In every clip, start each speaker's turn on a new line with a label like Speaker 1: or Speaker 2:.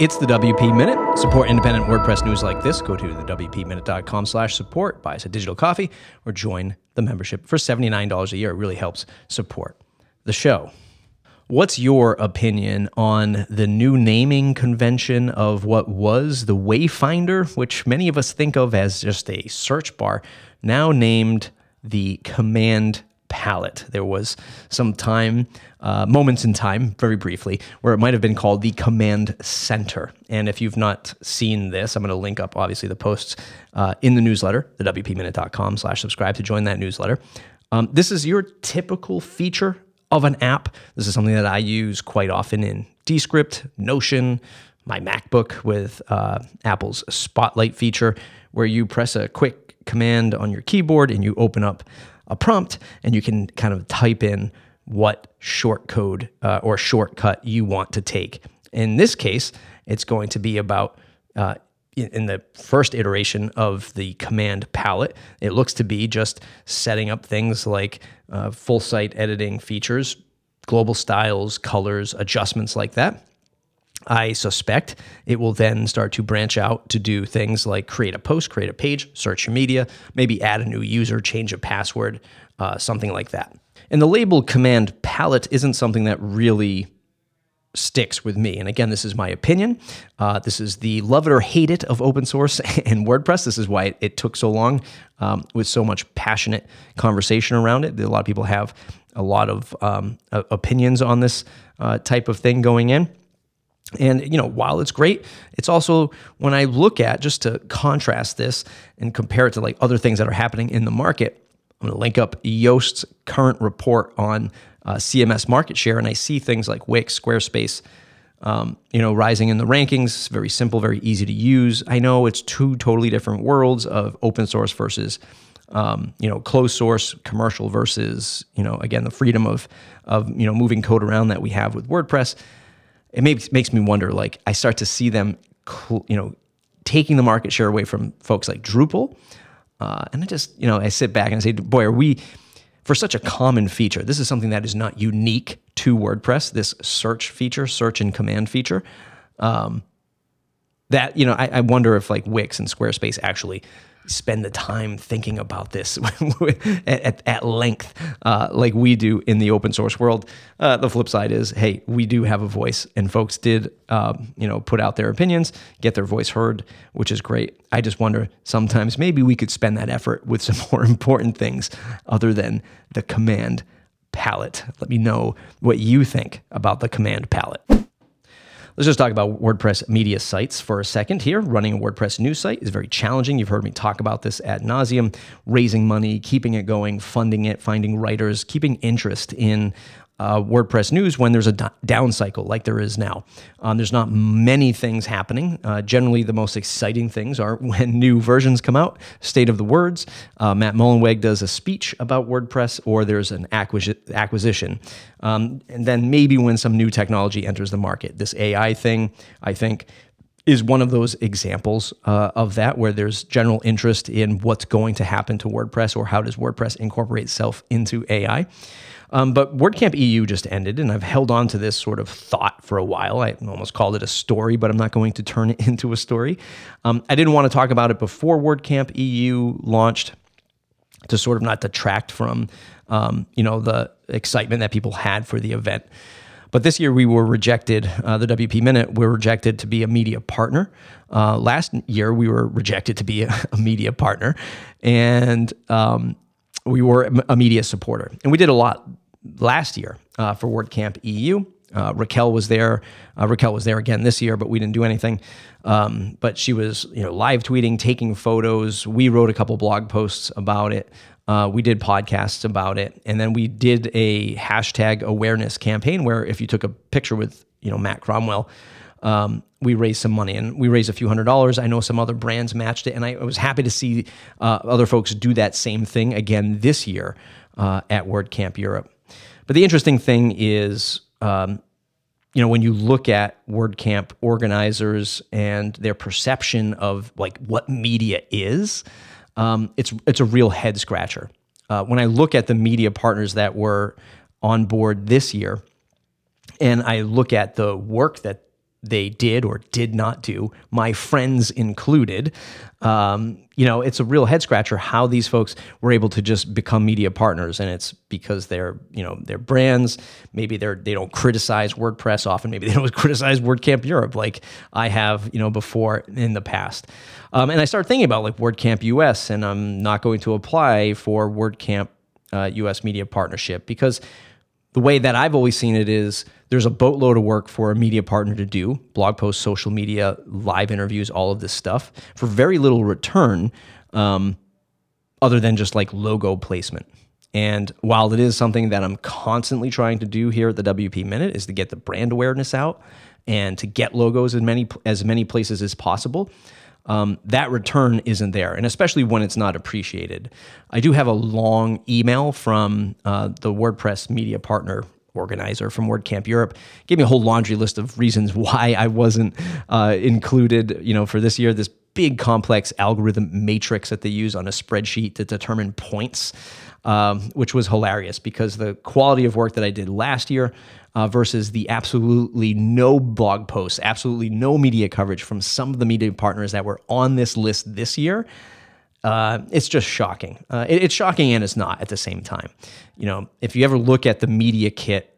Speaker 1: It's the WP Minute. Support independent WordPress news like this. Go to the thewpminute.com slash support, buy us a digital coffee, or join the membership for $79 a year. It really helps support the show. What's your opinion on the new naming convention of what was the Wayfinder, which many of us think of as just a search bar, now named the Command palette. There was some time, uh, moments in time, very briefly, where it might have been called the Command Center. And if you've not seen this, I'm going to link up, obviously, the posts uh, in the newsletter, the WPMinute.com slash subscribe to join that newsletter. Um, this is your typical feature of an app. This is something that I use quite often in Descript, Notion, my MacBook with uh, Apple's Spotlight feature, where you press a quick command on your keyboard and you open up a prompt and you can kind of type in what short code uh, or shortcut you want to take. In this case, it's going to be about uh, in the first iteration of the command palette, it looks to be just setting up things like uh, full site editing features, global styles, colors, adjustments like that. I suspect it will then start to branch out to do things like create a post, create a page, search your media, maybe add a new user, change a password, uh, something like that. And the label command palette isn't something that really sticks with me. And again, this is my opinion. Uh, this is the love it or hate it of open source and WordPress. This is why it, took so long um, with so much passionate conversation around it. A lot of people have a lot of um, opinions on this uh, type of thing going in. And you know, while it's great, it's also when I look at just to contrast this and compare it to like other things that are happening in the market. I'm going to link up Yoast's current report on uh, CMS market share, and I see things like Wix, Squarespace, um, you know, rising in the rankings. Very simple, very easy to use. I know it's two totally different worlds of open source versus um, you know, closed source, commercial versus, you know, again, the freedom of, of, you know, moving code around that we have with WordPress it makes makes me wonder. Like I start to see them, you know, taking the market share away from folks like Drupal, uh, and I just you know I sit back and I say, boy, are we for such a common feature? This is something that is not unique to WordPress. This search feature, search and command feature. Um, that you know, I, I wonder if like Wix and Squarespace actually spend the time thinking about this at, at, length, uh, like we do in the open source world. Uh, the flip side is, hey, we do have a voice, and folks did, um, you know, put out their opinions, get their voice heard, which is great. I just wonder sometimes maybe we could spend that effort with some more important things other than the command palette. Let me know what you think about the command palette. Let's just talk about WordPress media sites for a second here. Running a WordPress news site is very challenging. You've heard me talk about this ad nauseum. Raising money, keeping it going, funding it, finding writers, keeping interest in uh, WordPress news when there's a down cycle like there is now. Um, there's not many things happening. Uh, generally, the most exciting things are when new versions come out, state of the words. Uh, Matt Mullenweg does a speech about WordPress, or there's an acquisi- acquisition. Um, and then maybe when some new technology enters the market. This AI thing, I think, is one of those examples uh, of that where there's general interest in what's going to happen to WordPress or how does WordPress incorporate itself into AI. Um, but WordCamp EU just ended, and I've held on to this sort of thought for a while. I almost called it a story, but I'm not going to turn it into a story. Um, I didn't want to talk about it before WordCamp EU launched to sort of not detract from um, you know the excitement that people had for the event. But this year we were rejected. Uh, the WP Minute we were rejected to be a media partner. Uh, last year we were rejected to be a, a media partner, and um, we were a media supporter, and we did a lot last year uh, for WordCamp EU. Uh, Raquel was there. Uh, Raquel was there again this year, but we didn't do anything. Um, but she was, you know, live tweeting, taking photos. We wrote a couple blog posts about it. Uh, we did podcasts about it, and then we did a hashtag awareness campaign where if you took a picture with, you know, Matt Cromwell, um, we raised some money and we raised a few hundred dollars. I know some other brands matched it, and I was happy to see uh, other folks do that same thing again this year uh, at WordCamp Europe. But the interesting thing is, um, you know, when you look at WordCamp organizers and their perception of like what media is, um, it's it's a real head scratcher. Uh, when I look at the media partners that were on board this year, and I look at the work that they did or did not do, my friends included. Um, you know, it's a real head scratcher how these folks were able to just become media partners, and it's because they're you know they're brands. Maybe they're they don't criticize WordPress often. Maybe they don't criticize WordCamp Europe like I have you know before in the past. Um, and I started thinking about like WordCamp US, and I'm not going to apply for WordCamp uh, US Media Partnership because the way that I've always seen it is there's a boatload of work for a media partner to do blog posts, social media, live interviews, all of this stuff for very little return um, other than just like logo placement. And while it is something that I'm constantly trying to do here at the WP Minute is to get the brand awareness out and to get logos in many as many places as possible, um, that return isn't there, and especially when it's not appreciated. I do have a long email from uh, the WordPress media partner organizer from WordCamp Europe gave me a whole laundry list of reasons why I wasn't uh, included. You know, for this year, this big complex algorithm matrix that they use on a spreadsheet to determine points, um, which was hilarious because the quality of work that I did last year uh, versus the absolutely no blog posts, absolutely no media coverage from some of the media partners that were on this list this year. Uh, it's just shocking. Uh, it, it's shocking and it's not at the same time. You know, if you ever look at the media kit,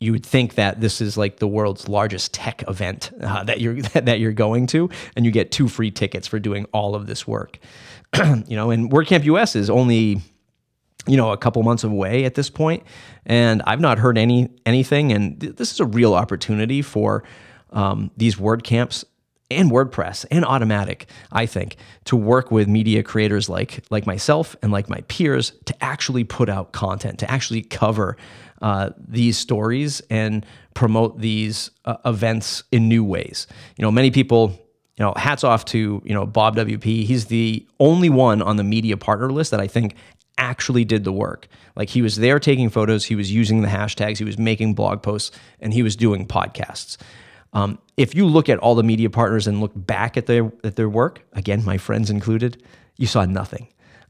Speaker 1: you would think that this is like the world's largest tech event uh, that you're that you're going to, and you get two free tickets for doing all of this work. you know, and WordCamp US is only you know a couple months away at this point and i've not heard any anything and th- this is a real opportunity for um, these wordcamps and wordpress and automattic i think to work with media creators like like myself and like my peers to actually put out content to actually cover uh, these stories and promote these uh, events in new ways you know many people you know, hats off to, you know, Bob WP. He's the only one on the media partner list that I think actually did the work. Like he was there taking photos, he was using the hashtags, he was making blog posts, and he was doing podcasts. Um, if you look at all the media partners and look back at their at their work, again, my friends included, you saw nothing,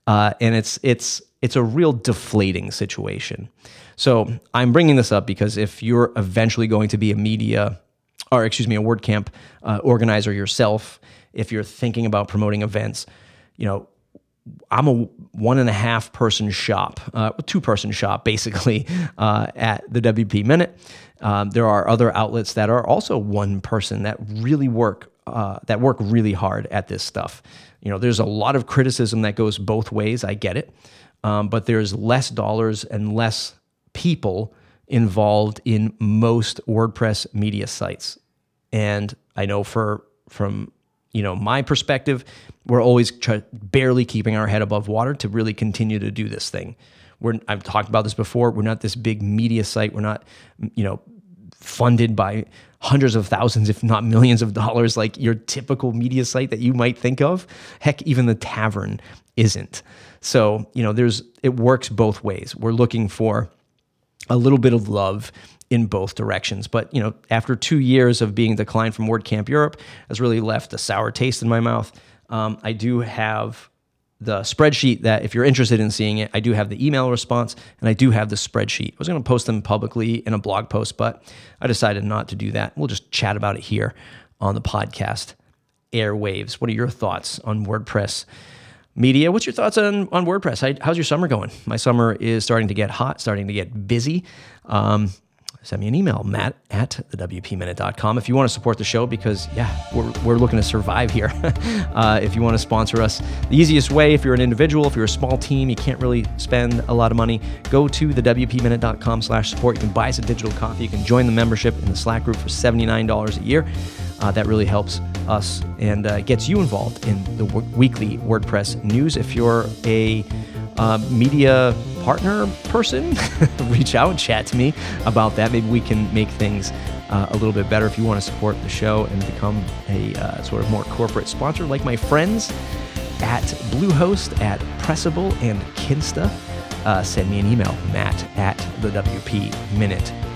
Speaker 1: uh, and it's it's it's a real deflating situation. So I'm bringing this up because if you're eventually going to be a media, or excuse me, a WordCamp uh, organizer yourself, if you're thinking about promoting events, you know, I'm a one and a half person shop, uh, two person shop basically uh, at the WP Minute. Um, there are other outlets that are also one person that really work uh, that work really hard at this stuff. You know, there's a lot of criticism that goes both ways. I get it, um, but there's less dollars and less people involved in most WordPress media sites, and I know for from you know my perspective we're always try, barely keeping our head above water to really continue to do this thing. We're i've talked about this before we're not this big media site we're not you know funded by hundreds of thousands if not millions of dollars like your typical media site that you might think of. Heck even the tavern isn't so you know there's it works both ways we're looking for a little bit of love in both directions. But you know, after two years of being declined from WordCamp Europe, has really left a sour taste in my mouth. Um, I do have the spreadsheet that if you're interested in seeing it, I do have the email response and I do have the spreadsheet. I was going to post them publicly in a blog post, but I decided not to do that. We'll just chat about it here on the podcast airwaves. What are your thoughts on WordPress? Media. What's your thoughts on, on WordPress? How's your summer going? My summer is starting to get hot, starting to get busy. Um, send me an email, matt at thewpminute.com. If you want to support the show, because yeah, we're, we're looking to survive here. uh, if you want to sponsor us, the easiest way, if you're an individual, if you're a small team, you can't really spend a lot of money, go to thewpminute.com slash support. You can buy us a digital coffee. You can join the membership in the Slack group for $79 a year. Uh, that really helps us and uh, gets you involved in the w- weekly WordPress news. If you're a uh, media partner person, reach out and chat to me about that. Maybe we can make things uh, a little bit better if you want to support the show and become a uh, sort of more corporate sponsor, like my friends at Bluehost, at Pressable, and Kinsta. Uh, send me an email, matt at the WP Minute.com.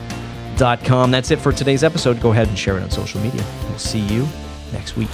Speaker 1: That's it for today's episode. Go ahead and share it on social media. We'll see you next week.